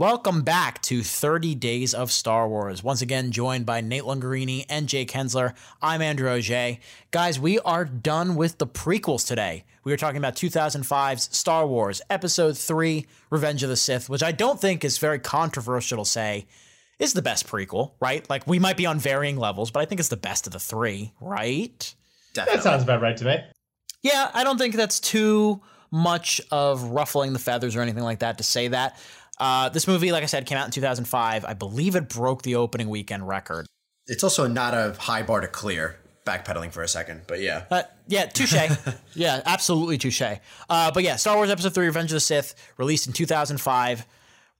Welcome back to 30 Days of Star Wars. Once again, joined by Nate Lungarini and Jake Hensler. I'm Andrew Auger. Guys, we are done with the prequels today. We are talking about 2005's Star Wars Episode 3 Revenge of the Sith, which I don't think is very controversial to say is the best prequel, right? Like, we might be on varying levels, but I think it's the best of the three, right? Definitely. That sounds about right to me. Yeah, I don't think that's too much of ruffling the feathers or anything like that to say that. Uh, this movie, like I said, came out in 2005. I believe it broke the opening weekend record. It's also not a high bar to clear. Backpedaling for a second, but yeah. Uh, yeah, touche. yeah, absolutely touche. Uh, but yeah, Star Wars Episode 3 Revenge of the Sith, released in 2005,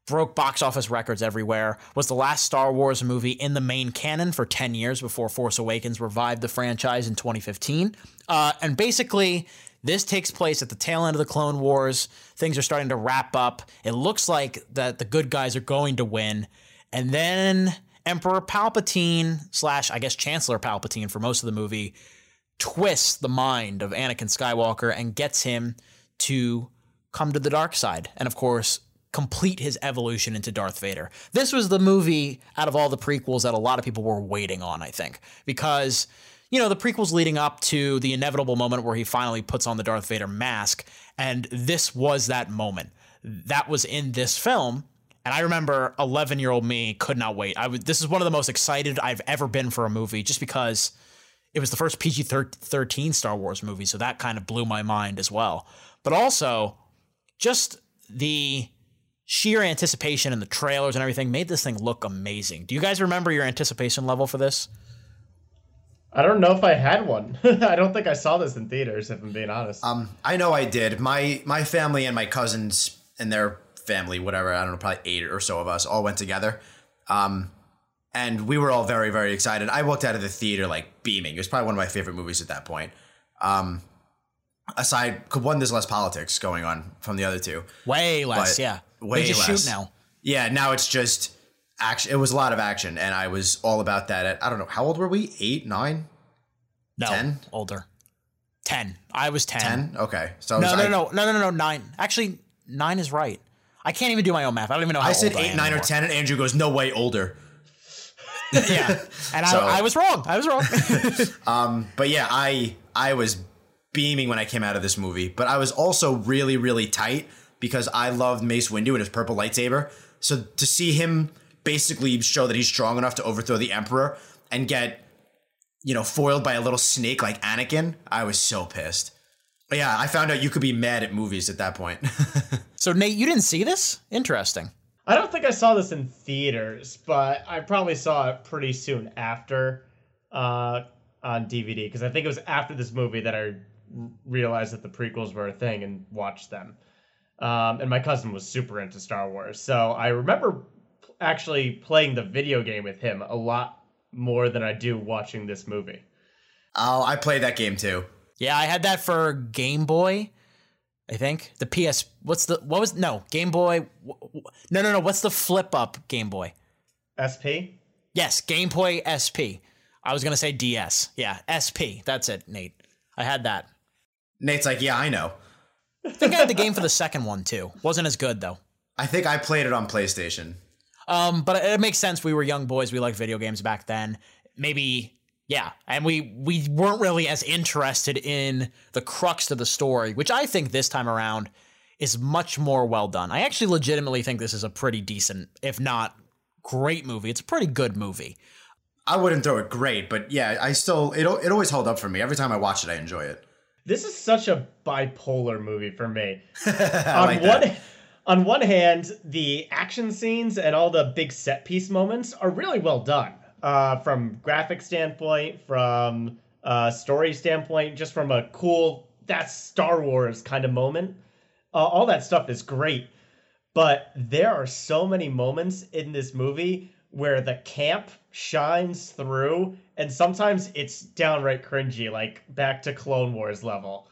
broke box office records everywhere, was the last Star Wars movie in the main canon for 10 years before Force Awakens revived the franchise in 2015. Uh, and basically, this takes place at the tail end of the Clone Wars. Things are starting to wrap up. It looks like that the good guys are going to win. And then Emperor Palpatine, slash, I guess, Chancellor Palpatine for most of the movie, twists the mind of Anakin Skywalker and gets him to come to the dark side. And of course, complete his evolution into Darth Vader. This was the movie out of all the prequels that a lot of people were waiting on, I think, because you know, the prequels leading up to the inevitable moment where he finally puts on the Darth Vader mask. And this was that moment. That was in this film. And I remember 11 year old me could not wait. I was, this is one of the most excited I've ever been for a movie just because it was the first PG 13 Star Wars movie. So that kind of blew my mind as well. But also, just the sheer anticipation and the trailers and everything made this thing look amazing. Do you guys remember your anticipation level for this? I don't know if I had one. I don't think I saw this in theaters, if I'm being honest. Um, I know I did. My my family and my cousins and their family, whatever, I don't know, probably eight or so of us, all went together. Um, and we were all very, very excited. I walked out of the theater like beaming. It was probably one of my favorite movies at that point. Um, aside, one, there's less politics going on from the other two. Way less, yeah. Way they just less. shoot now. Yeah, now it's just action. It was a lot of action, and I was all about that. At I don't know how old were we? Eight, nine, no, ten, older. Ten. I was ten. Ten. Okay. So no, no, I, no, no, no, no, no. Nine. Actually, nine is right. I can't even do my own math. I don't even know. I said eight, I nine, anymore. or ten, and Andrew goes, "No way, older." yeah, and so, I, I was wrong. I was wrong. um, but yeah, I I was beaming when I came out of this movie, but I was also really, really tight because I loved Mace Windu and his purple lightsaber. So to see him basically show that he's strong enough to overthrow the Emperor and get, you know, foiled by a little snake like Anakin, I was so pissed. But yeah, I found out you could be mad at movies at that point. so Nate, you didn't see this? Interesting. I don't think I saw this in theaters, but I probably saw it pretty soon after uh, on DVD because I think it was after this movie that I realized that the prequels were a thing and watched them. Um, and my cousin was super into Star Wars, so I remember actually playing the video game with him a lot more than I do watching this movie. Oh, I played that game too. Yeah, I had that for Game Boy. I think the PS. What's the what was no Game Boy? No, no, no. What's the flip up Game Boy? SP. Yes, Game Boy SP. I was gonna say DS. Yeah, SP. That's it, Nate. I had that. Nate's like, yeah, I know. I think I had the game for the second one too. Wasn't as good though. I think I played it on PlayStation. Um, but it makes sense. We were young boys. We liked video games back then. Maybe, yeah. And we we weren't really as interested in the crux to the story, which I think this time around is much more well done. I actually legitimately think this is a pretty decent, if not great movie. It's a pretty good movie. I wouldn't throw it great, but yeah, I still it it always held up for me. Every time I watch it, I enjoy it. This is such a bipolar movie for me. On like one that on one hand, the action scenes and all the big set piece moments are really well done. Uh, from graphic standpoint, from uh, story standpoint, just from a cool that's Star Wars kind of moment. Uh, all that stuff is great, but there are so many moments in this movie where the camp shines through, and sometimes it's downright cringy, like back to Clone Wars level.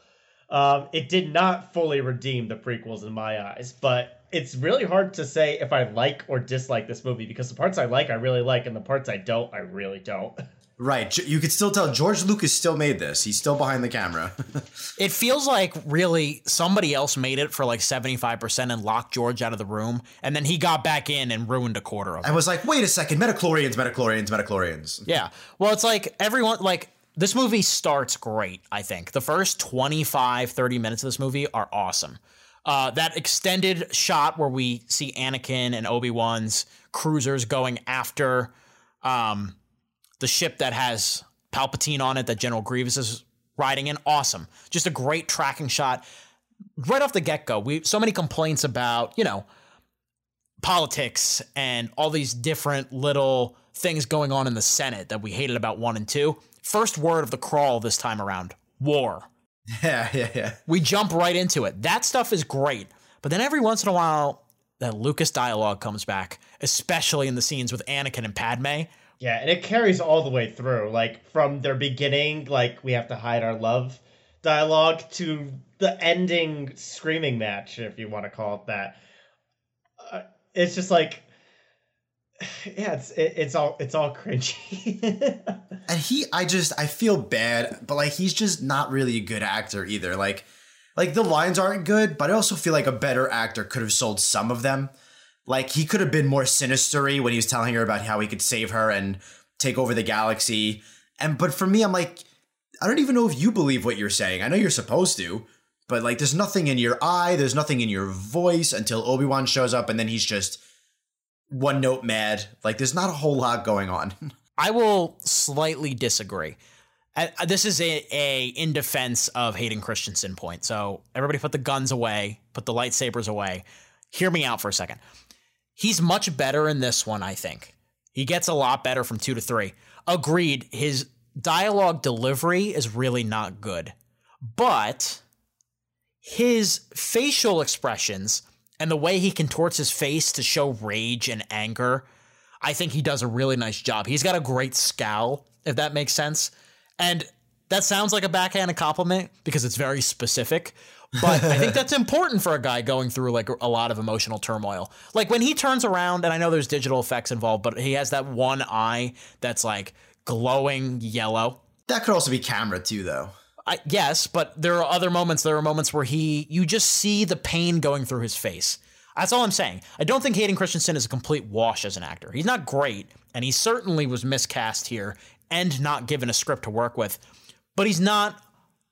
Um, it did not fully redeem the prequels in my eyes, but it's really hard to say if I like or dislike this movie because the parts I like, I really like, and the parts I don't, I really don't. Right. You could still tell George Lucas still made this. He's still behind the camera. it feels like really somebody else made it for like 75% and locked George out of the room. And then he got back in and ruined a quarter of it. I was like, wait a second, Midi-chlorians, Midi-chlorians, Midi-chlorians. Yeah. Well, it's like everyone, like, this movie starts great, I think. The first 25, 30 minutes of this movie are awesome. Uh, that extended shot where we see Anakin and Obi Wan's cruisers going after um, the ship that has Palpatine on it that General Grievous is riding in. Awesome. Just a great tracking shot. Right off the get go, we so many complaints about, you know, politics and all these different little things going on in the Senate that we hated about one and two. First word of the crawl this time around war. Yeah, yeah, yeah. We jump right into it. That stuff is great. But then every once in a while, that Lucas dialogue comes back, especially in the scenes with Anakin and Padme, yeah, and it carries all the way through, like from their beginning, like we have to hide our love dialogue to the ending screaming match, if you want to call it that. Uh, it's just like, yeah, it's it, it's all it's all cringy. and he, I just I feel bad, but like he's just not really a good actor either. Like, like the lines aren't good, but I also feel like a better actor could have sold some of them. Like he could have been more sinistery when he was telling her about how he could save her and take over the galaxy. And but for me, I'm like, I don't even know if you believe what you're saying. I know you're supposed to, but like there's nothing in your eye, there's nothing in your voice until Obi-Wan shows up and then he's just one note mad. Like there's not a whole lot going on. I will slightly disagree. this is a, a in defense of Hayden Christensen point. So everybody put the guns away, put the lightsabers away. Hear me out for a second. He's much better in this one, I think. He gets a lot better from two to three. Agreed, his dialogue delivery is really not good. But his facial expressions and the way he contorts his face to show rage and anger, I think he does a really nice job. He's got a great scowl, if that makes sense. And that sounds like a backhanded compliment because it's very specific. But I think that's important for a guy going through like a lot of emotional turmoil. Like when he turns around, and I know there's digital effects involved, but he has that one eye that's like glowing yellow. That could also be camera too, though. I, yes, but there are other moments. There are moments where he, you just see the pain going through his face. That's all I'm saying. I don't think Hayden Christensen is a complete wash as an actor. He's not great, and he certainly was miscast here and not given a script to work with, but he's not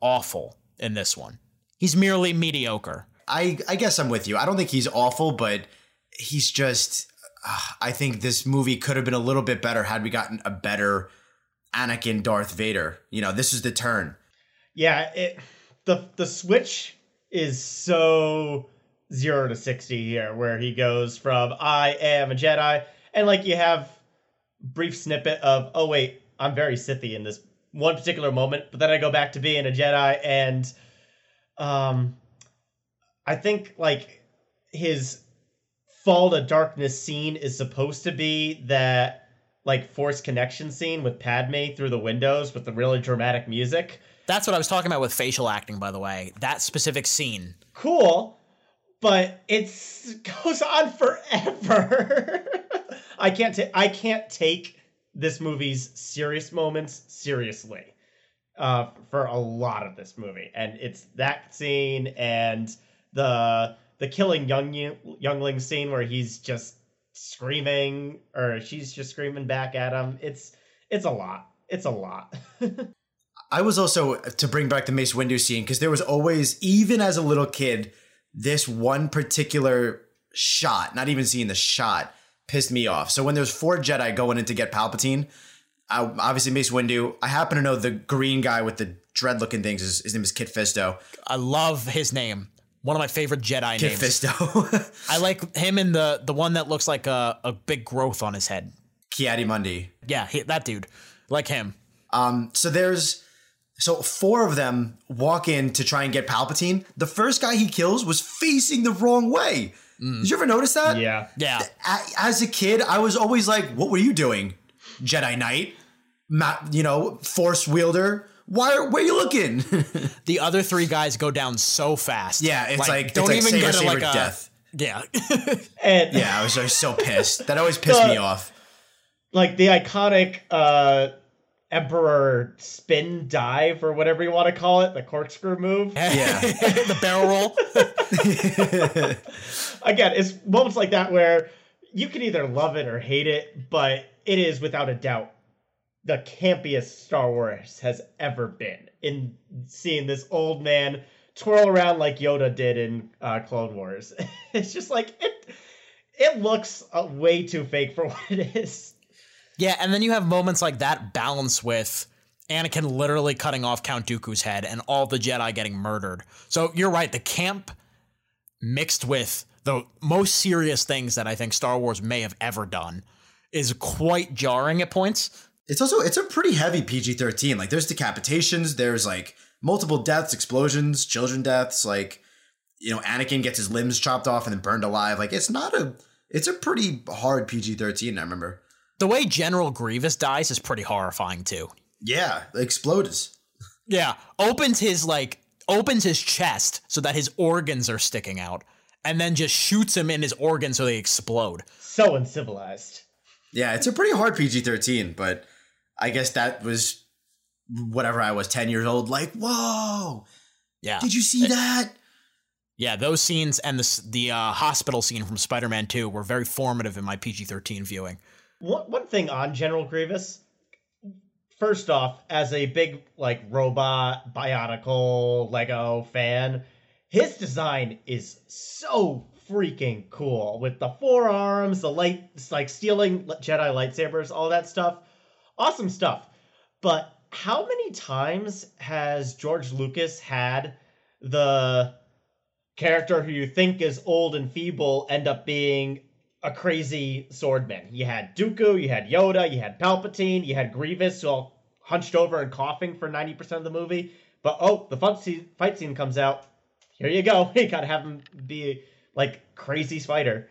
awful in this one. He's merely mediocre. I I guess I'm with you. I don't think he's awful, but he's just. Uh, I think this movie could have been a little bit better had we gotten a better Anakin Darth Vader. You know, this is the turn. Yeah, it the the switch is so zero to sixty here, where he goes from I am a Jedi, and like you have brief snippet of oh wait, I'm very Sithy in this one particular moment, but then I go back to being a Jedi and um I think like his fall to darkness scene is supposed to be that like force connection scene with Padme through the windows with the really dramatic music. That's what I was talking about with facial acting, by the way. That specific scene. Cool, but it goes on forever. I can't. Ta- I can't take this movie's serious moments seriously uh, for a lot of this movie, and it's that scene and the the killing young youngling scene where he's just screaming or she's just screaming back at him. It's it's a lot. It's a lot. I was also to bring back the Mace Windu scene because there was always, even as a little kid, this one particular shot, not even seeing the shot, pissed me off. So when there's four Jedi going in to get Palpatine, uh, obviously Mace Windu. I happen to know the green guy with the dread looking things. His, his name is Kit Fisto. I love his name. One of my favorite Jedi Kit names. Kit Fisto. I like him in the the one that looks like a, a big growth on his head. Ki-Adi-Mundi. Yeah, he, that dude. Like him. Um, so there's so four of them walk in to try and get Palpatine. The first guy he kills was facing the wrong way. Mm. Did you ever notice that? Yeah. Yeah. As a kid, I was always like, "What were you doing, Jedi Knight? Ma- you know, Force wielder." Why? Where are you looking? the other three guys go down so fast. Yeah, it's like, like don't it's like even saber, get like a death. Yeah. and yeah, I was, I was so pissed. That always pissed the, me off. Like the iconic uh emperor spin dive or whatever you want to call it, the corkscrew move. Yeah. the barrel roll. Again, it's moments like that where you can either love it or hate it, but it is without a doubt the campiest Star Wars has ever been in seeing this old man twirl around like Yoda did in uh, Clone Wars. it's just like it. It looks uh, way too fake for what it is. Yeah, and then you have moments like that balance with Anakin literally cutting off Count Dooku's head and all the Jedi getting murdered. So you're right, the camp mixed with the most serious things that I think Star Wars may have ever done is quite jarring at points. It's also it's a pretty heavy PG-13. Like there's decapitations, there's like multiple deaths, explosions, children deaths, like you know, Anakin gets his limbs chopped off and then burned alive. Like it's not a it's a pretty hard PG-13, I remember. The way General Grievous dies is pretty horrifying too. Yeah, explodes. Yeah, opens his like opens his chest so that his organs are sticking out and then just shoots him in his organs so they explode. So uncivilized. Yeah, it's a pretty hard PG-13, but I guess that was whatever I was 10 years old like, "Whoa! Yeah. Did you see that?" Yeah, those scenes and the the uh, hospital scene from Spider-Man 2 were very formative in my PG-13 viewing. One one thing on General Grievous. First off, as a big like robot bionicle Lego fan, his design is so freaking cool with the forearms, the light, like stealing Jedi lightsabers, all that stuff. Awesome stuff. But how many times has George Lucas had the character who you think is old and feeble end up being a crazy swordman? You had Dooku, you had Yoda, you had Palpatine, you had Grievous, all hunched over and coughing for 90% of the movie. But oh, the fun fight scene comes out. Here you go. You gotta have him be like crazy spider.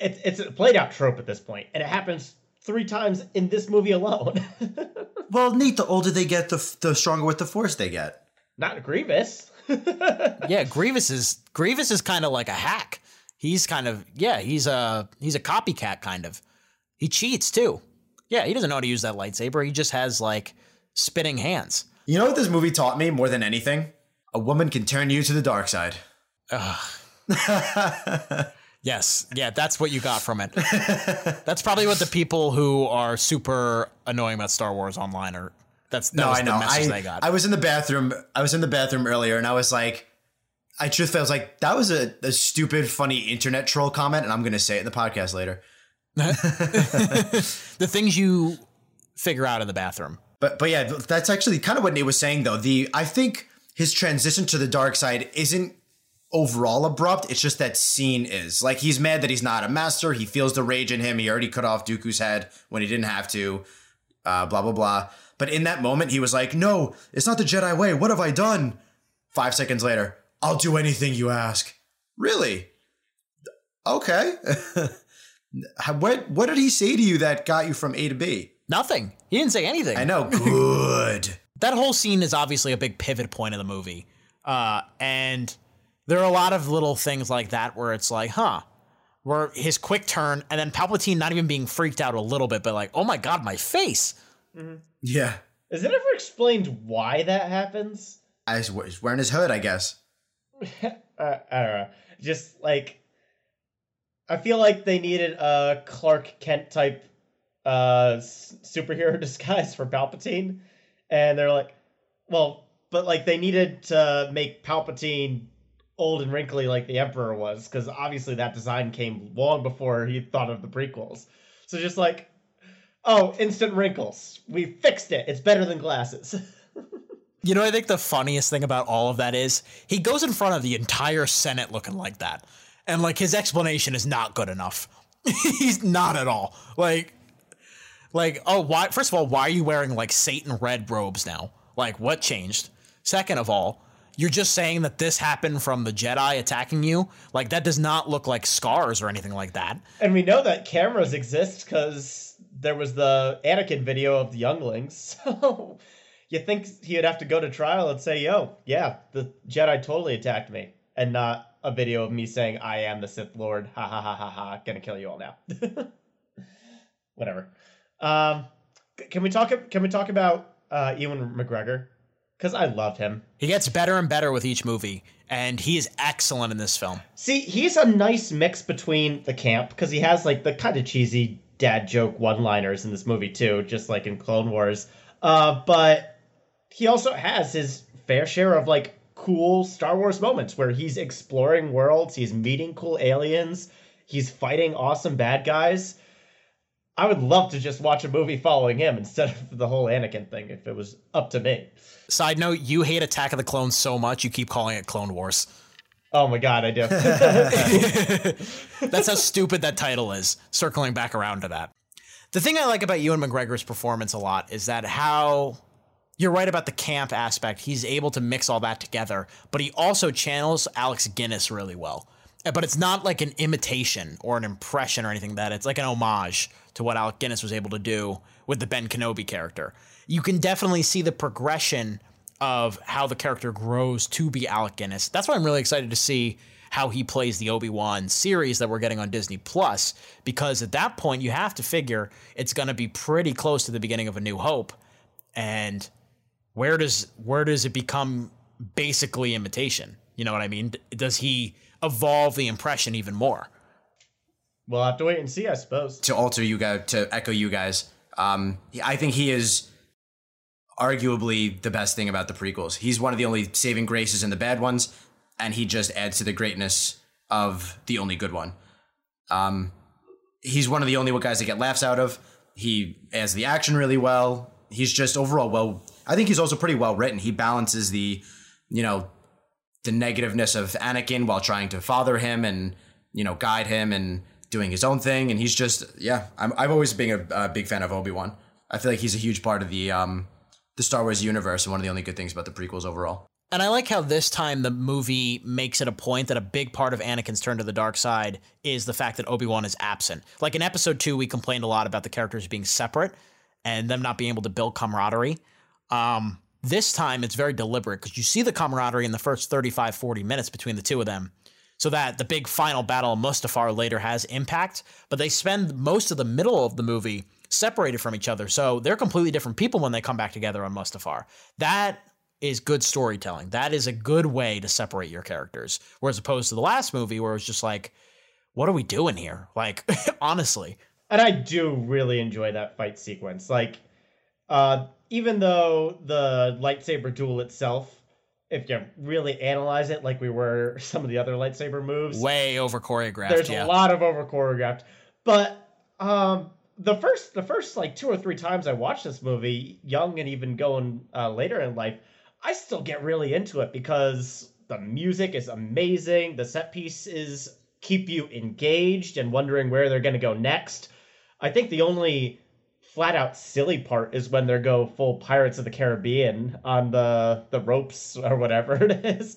It's it's a played out trope at this point, and it happens three times in this movie alone. well, neat. The older they get, the the stronger with the force they get. Not Grievous. yeah, Grievous is Grievous is kind of like a hack. He's kind of yeah, he's a he's a copycat kind of. He cheats too. Yeah, he doesn't know how to use that lightsaber. He just has like spinning hands. You know what this movie taught me more than anything? A woman can turn you to the dark side. Ugh. yes, yeah, that's what you got from it. that's probably what the people who are super annoying about Star Wars online are. That's that no, I know. The message I, they got. I was in the bathroom. I was in the bathroom earlier, and I was like, I truthfully, I was like, that was a, a stupid, funny internet troll comment, and I'm gonna say it in the podcast later. the things you figure out in the bathroom. But but yeah, that's actually kind of what Nate was saying though. The I think his transition to the dark side isn't overall abrupt. It's just that scene is like he's mad that he's not a master. He feels the rage in him. He already cut off Dooku's head when he didn't have to. Uh, blah blah blah. But in that moment, he was like, "No, it's not the Jedi way. What have I done?" Five seconds later, I'll do anything you ask. Really? Okay. what what did he say to you that got you from A to B? Nothing. He didn't say anything. I know. Good. that whole scene is obviously a big pivot point of the movie. Uh, and there are a lot of little things like that where it's like, huh, where his quick turn and then Palpatine not even being freaked out a little bit, but like, oh my god, my face. Mm-hmm. Yeah. Is it ever explained why that happens? I was wearing his hood, I guess. uh, I don't know. Just like I feel like they needed a Clark Kent type uh superhero disguise for Palpatine, and they're like, well, but like they needed to make Palpatine old and wrinkly like the Emperor was, because obviously that design came long before he thought of the prequels. So just like, oh, instant wrinkles. We fixed it. It's better than glasses. you know, I think the funniest thing about all of that is he goes in front of the entire Senate looking like that. And like his explanation is not good enough. He's not at all. Like like, oh, why first of all, why are you wearing like Satan red robes now? Like what changed? Second of all, you're just saying that this happened from the Jedi attacking you. Like that does not look like scars or anything like that. And we know that cameras exist because there was the Anakin video of the younglings. So you think he'd have to go to trial and say, "Yo, yeah, the Jedi totally attacked me," and not a video of me saying, "I am the Sith Lord." Ha ha ha ha ha! Gonna kill you all now. Whatever. Um, Can we talk? Can we talk about uh, Ewan McGregor? Because I love him. He gets better and better with each movie, and he is excellent in this film. See, he's a nice mix between the camp because he has like the kind of cheesy dad joke one-liners in this movie too, just like in Clone Wars. Uh, but he also has his fair share of like cool Star Wars moments where he's exploring worlds, he's meeting cool aliens, he's fighting awesome bad guys. I would love to just watch a movie following him instead of the whole Anakin thing if it was up to me. Side note, you hate Attack of the Clones so much you keep calling it Clone Wars. Oh my god, I do. That's how stupid that title is. Circling back around to that. The thing I like about Ewan McGregor's performance a lot is that how you're right about the camp aspect. He's able to mix all that together, but he also channels Alec Guinness really well. Uh, but it's not like an imitation or an impression or anything that it's like an homage to what Alec Guinness was able to do with the Ben Kenobi character. You can definitely see the progression of how the character grows to be Alec Guinness. That's why I'm really excited to see how he plays the Obi-Wan series that we're getting on Disney Plus because at that point you have to figure it's going to be pretty close to the beginning of A New Hope and where does where does it become basically imitation? You know what I mean? Does he evolve the impression even more? We'll have to wait and see, I suppose. To alter you guys, to echo you guys, um, I think he is arguably the best thing about the prequels. He's one of the only saving graces in the bad ones, and he just adds to the greatness of the only good one. Um, he's one of the only guys that get laughs out of. He adds the action really well. He's just overall well. I think he's also pretty well written. He balances the, you know, the negativeness of Anakin while trying to father him and you know guide him and doing his own thing. And he's just yeah. I'm, I've always been a, a big fan of Obi Wan. I feel like he's a huge part of the um, the Star Wars universe and one of the only good things about the prequels overall. And I like how this time the movie makes it a point that a big part of Anakin's turn to the dark side is the fact that Obi Wan is absent. Like in episode two, we complained a lot about the characters being separate and them not being able to build camaraderie. Um, this time, it's very deliberate because you see the camaraderie in the first 35, 40 minutes between the two of them. So that the big final battle of Mustafar later has impact, but they spend most of the middle of the movie separated from each other. So they're completely different people when they come back together on Mustafar. That is good storytelling. That is a good way to separate your characters. Whereas opposed to the last movie where it was just like, what are we doing here? Like, honestly. And I do really enjoy that fight sequence. Like, uh, even though the lightsaber duel itself, if you really analyze it like we were some of the other lightsaber moves, way over choreographed. There's yeah. a lot of over choreographed. But um the first the first like two or three times I watched this movie, young and even going uh, later in life, I still get really into it because the music is amazing. The set pieces keep you engaged and wondering where they're going to go next. I think the only flat out silly part is when they go full Pirates of the Caribbean on the the ropes or whatever it is.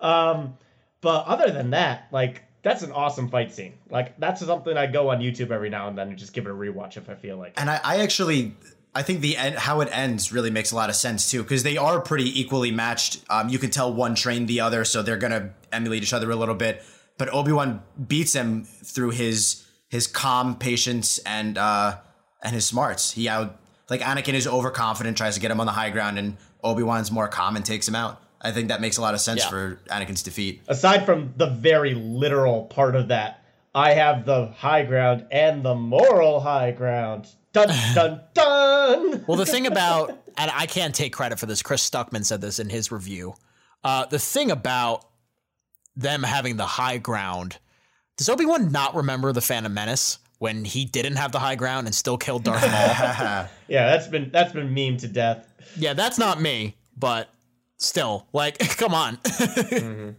Um, but other than that, like that's an awesome fight scene. Like that's something I go on YouTube every now and then and just give it a rewatch if I feel like. And I, I actually I think the end, how it ends really makes a lot of sense too, because they are pretty equally matched. Um, you can tell one trained the other, so they're gonna emulate each other a little bit. But Obi Wan beats him through his his calm patience and uh, and his smarts. He out like Anakin is overconfident, tries to get him on the high ground, and Obi Wan's more calm and takes him out. I think that makes a lot of sense yeah. for Anakin's defeat. Aside from the very literal part of that, I have the high ground and the moral high ground. Dun dun dun. well, the thing about and I can't take credit for this. Chris Stuckman said this in his review. Uh, the thing about them having the high ground. Does Obi Wan not remember the Phantom Menace when he didn't have the high ground and still killed Darth Maul? yeah, that's been that's been meme to death. Yeah, that's not me, but still, like, come on. mm-hmm.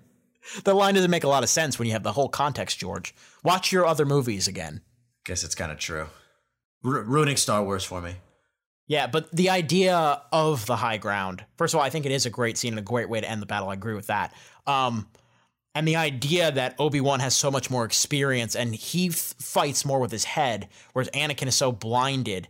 The line doesn't make a lot of sense when you have the whole context, George. Watch your other movies again. Guess it's kind of true. R- ruining Star Wars for me. Yeah, but the idea of the high ground. First of all, I think it is a great scene and a great way to end the battle. I agree with that. Um, and the idea that Obi Wan has so much more experience and he f- fights more with his head, whereas Anakin is so blinded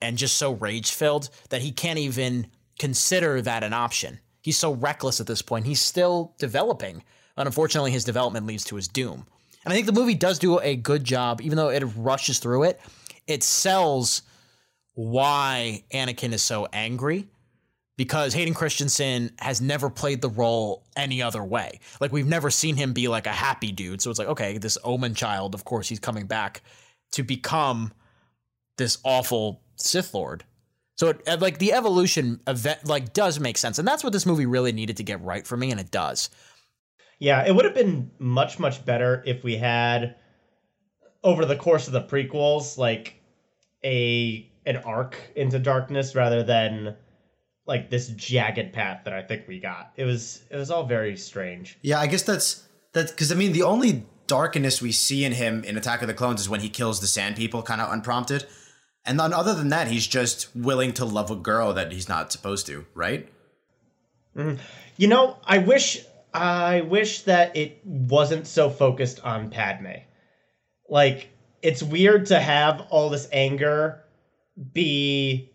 and just so rage filled that he can't even consider that an option. He's so reckless at this point. He's still developing. And unfortunately, his development leads to his doom. And I think the movie does do a good job, even though it rushes through it. It sells why Anakin is so angry because Hayden Christensen has never played the role any other way. Like we've never seen him be like a happy dude. So it's like, okay, this Omen child, of course, he's coming back to become this awful Sith Lord. So it, uh, like the evolution event like does make sense. And that's what this movie really needed to get right for me and it does. Yeah, it would have been much much better if we had over the course of the prequels like a an arc into darkness rather than like this jagged path that I think we got. It was it was all very strange. Yeah, I guess that's that's because I mean the only darkness we see in him in Attack of the Clones is when he kills the Sand People, kind of unprompted. And then other than that, he's just willing to love a girl that he's not supposed to, right? Mm. You know, I wish I wish that it wasn't so focused on Padme. Like, it's weird to have all this anger be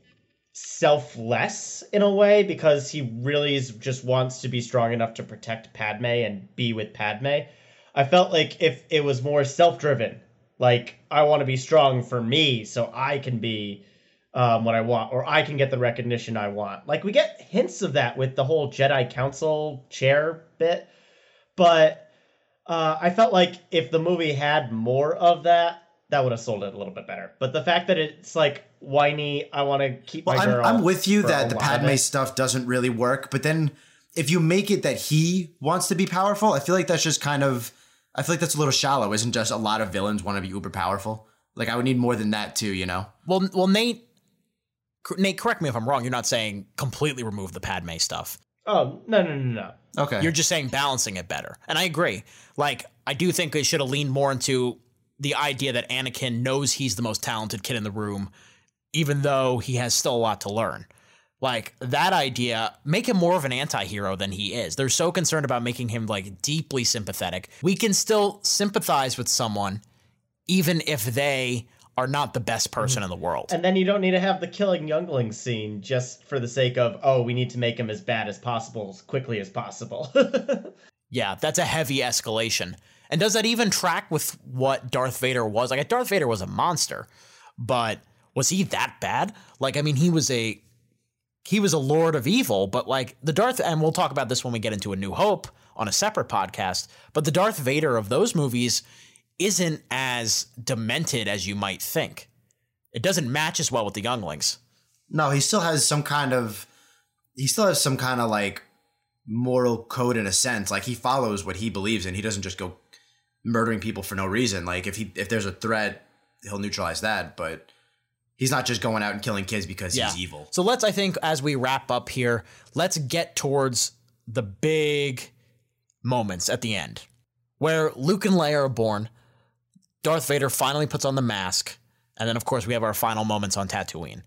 selfless in a way because he really is, just wants to be strong enough to protect Padme and be with Padme. I felt like if it was more self-driven, like I want to be strong for me so I can be um, what I want or I can get the recognition I want. Like we get hints of that with the whole Jedi Council chair bit, but uh, I felt like if the movie had more of that, that would have sold it a little bit better. But the fact that it's like whiny, I want to keep well, my. I'm, I'm with you that the Padme stuff doesn't really work, but then if you make it that he wants to be powerful, I feel like that's just kind of. I feel like that's a little shallow. Isn't just a lot of villains want to be uber powerful? Like I would need more than that too, you know. Well, well, Nate, Nate, correct me if I'm wrong. You're not saying completely remove the Padme stuff. Oh no no no no. Okay. You're just saying balancing it better, and I agree. Like I do think they should have leaned more into the idea that Anakin knows he's the most talented kid in the room, even though he has still a lot to learn. Like that idea, make him more of an anti-hero than he is. They're so concerned about making him like deeply sympathetic. We can still sympathize with someone even if they are not the best person in the world. And then you don't need to have the killing younglings scene just for the sake of, oh, we need to make him as bad as possible, as quickly as possible. yeah, that's a heavy escalation. And does that even track with what Darth Vader was? Like Darth Vader was a monster, but was he that bad? Like I mean he was a he was a lord of evil, but like the Darth and we'll talk about this when we get into a New Hope on a separate podcast, but the Darth Vader of those movies isn't as demented as you might think. It doesn't match as well with the younglings. No, he still has some kind of he still has some kind of like moral code in a sense. Like he follows what he believes in. He doesn't just go murdering people for no reason. Like if he if there's a threat, he'll neutralize that, but he's not just going out and killing kids because yeah. he's evil. So let's I think as we wrap up here, let's get towards the big moments at the end where Luke and Leia are born. Darth Vader finally puts on the mask, and then of course we have our final moments on Tatooine.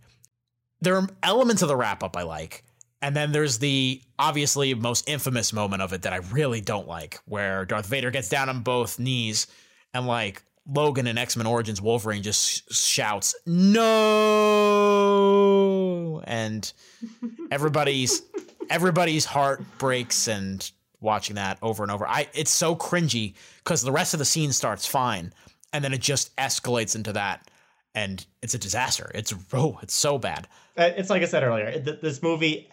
There are elements of the wrap up I like. And then there's the obviously most infamous moment of it that I really don't like, where Darth Vader gets down on both knees and like Logan in X Men Origins Wolverine just shouts, No! And everybody's everybody's heart breaks and watching that over and over. I it's so cringy because the rest of the scene starts fine and then it just escalates into that and it's a disaster. It's oh, it's so bad. Uh, it's like I said earlier. This movie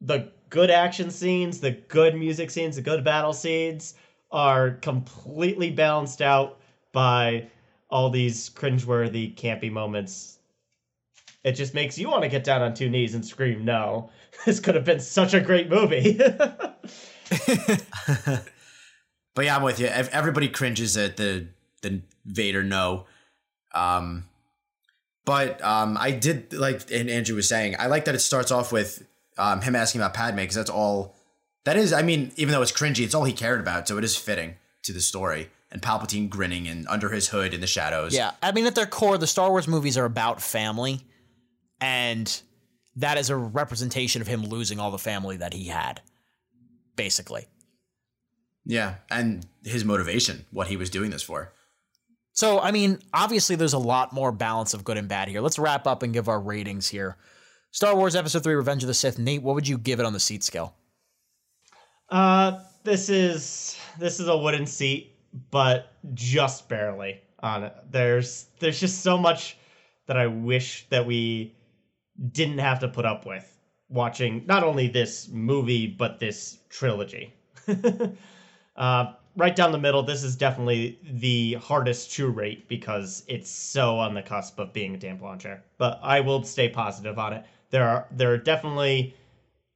the good action scenes, the good music scenes, the good battle scenes are completely balanced out by all these cringeworthy, campy moments. It just makes you want to get down on two knees and scream, no. This could have been such a great movie. but yeah, I'm with you. Everybody cringes at the the Vader no. Um, but um, I did like, and Andrew was saying, I like that it starts off with um, him asking about Padme because that's all. That is, I mean, even though it's cringy, it's all he cared about, so it is fitting to the story. And Palpatine grinning and under his hood in the shadows. Yeah, I mean, at their core, the Star Wars movies are about family, and that is a representation of him losing all the family that he had, basically. Yeah, and his motivation, what he was doing this for. So, I mean, obviously, there's a lot more balance of good and bad here. Let's wrap up and give our ratings here. Star Wars Episode 3 Revenge of the Sith. Nate, what would you give it on the seat scale? Uh this is this is a wooden seat, but just barely on it. There's there's just so much that I wish that we didn't have to put up with watching not only this movie but this trilogy. uh, right down the middle, this is definitely the hardest to rate because it's so on the cusp of being a damp launcher. But I will stay positive on it. There are there are definitely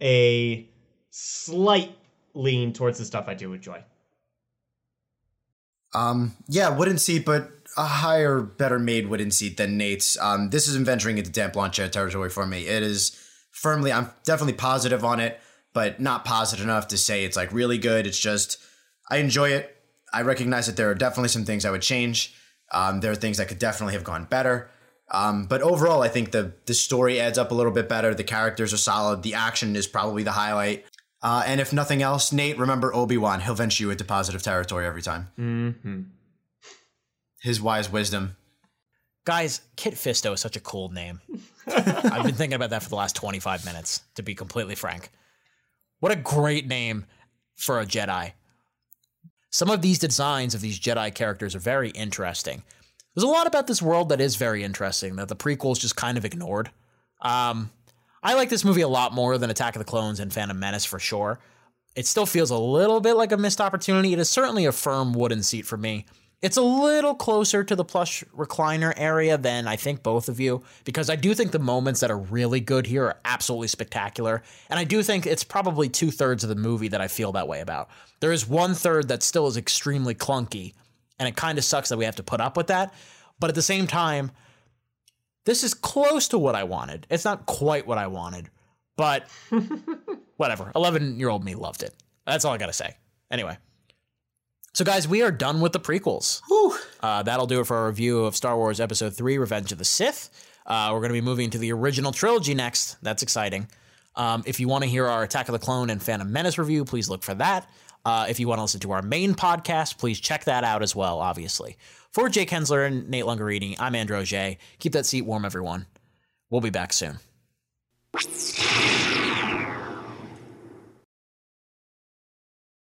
a slight lean towards the stuff I do enjoy. Um, yeah, wooden seat, but a higher, better made wooden seat than Nate's. Um, this isn't venturing into damp launch territory for me. It is firmly, I'm definitely positive on it, but not positive enough to say it's like really good. It's just, I enjoy it. I recognize that there are definitely some things I would change. Um, there are things that could definitely have gone better. Um, but overall, I think the the story adds up a little bit better. The characters are solid. The action is probably the highlight. Uh, and if nothing else, Nate, remember Obi Wan. He'll venture you into positive territory every time. Mm-hmm his wise wisdom. Guys, Kit Fisto is such a cool name. I've been thinking about that for the last 25 minutes, to be completely frank. What a great name for a Jedi. Some of these designs of these Jedi characters are very interesting. There's a lot about this world that is very interesting that the prequels just kind of ignored. Um, I like this movie a lot more than Attack of the Clones and Phantom Menace for sure. It still feels a little bit like a missed opportunity. It is certainly a firm wooden seat for me. It's a little closer to the plush recliner area than I think both of you, because I do think the moments that are really good here are absolutely spectacular. And I do think it's probably two thirds of the movie that I feel that way about. There is one third that still is extremely clunky, and it kind of sucks that we have to put up with that. But at the same time, this is close to what I wanted. It's not quite what I wanted, but whatever. 11 year old me loved it. That's all I got to say. Anyway. So, guys, we are done with the prequels. Uh, that'll do it for our review of Star Wars Episode 3 Revenge of the Sith. Uh, we're going to be moving to the original trilogy next. That's exciting. Um, if you want to hear our Attack of the Clone and Phantom Menace review, please look for that. Uh, if you want to listen to our main podcast, please check that out as well, obviously. For Jake Hensler and Nate Lungarini, I'm Andrew J. Keep that seat warm, everyone. We'll be back soon.